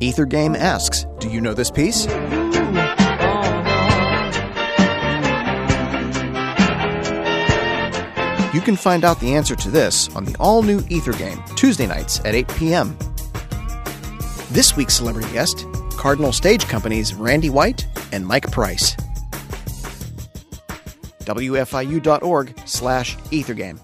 Ether Game asks, Do you know this piece? You can find out the answer to this on the all new Ether Game, Tuesday nights at 8 p.m. This week's celebrity guest, Cardinal Stage Company's Randy White and Mike Price. WFIU.org slash Ethergame.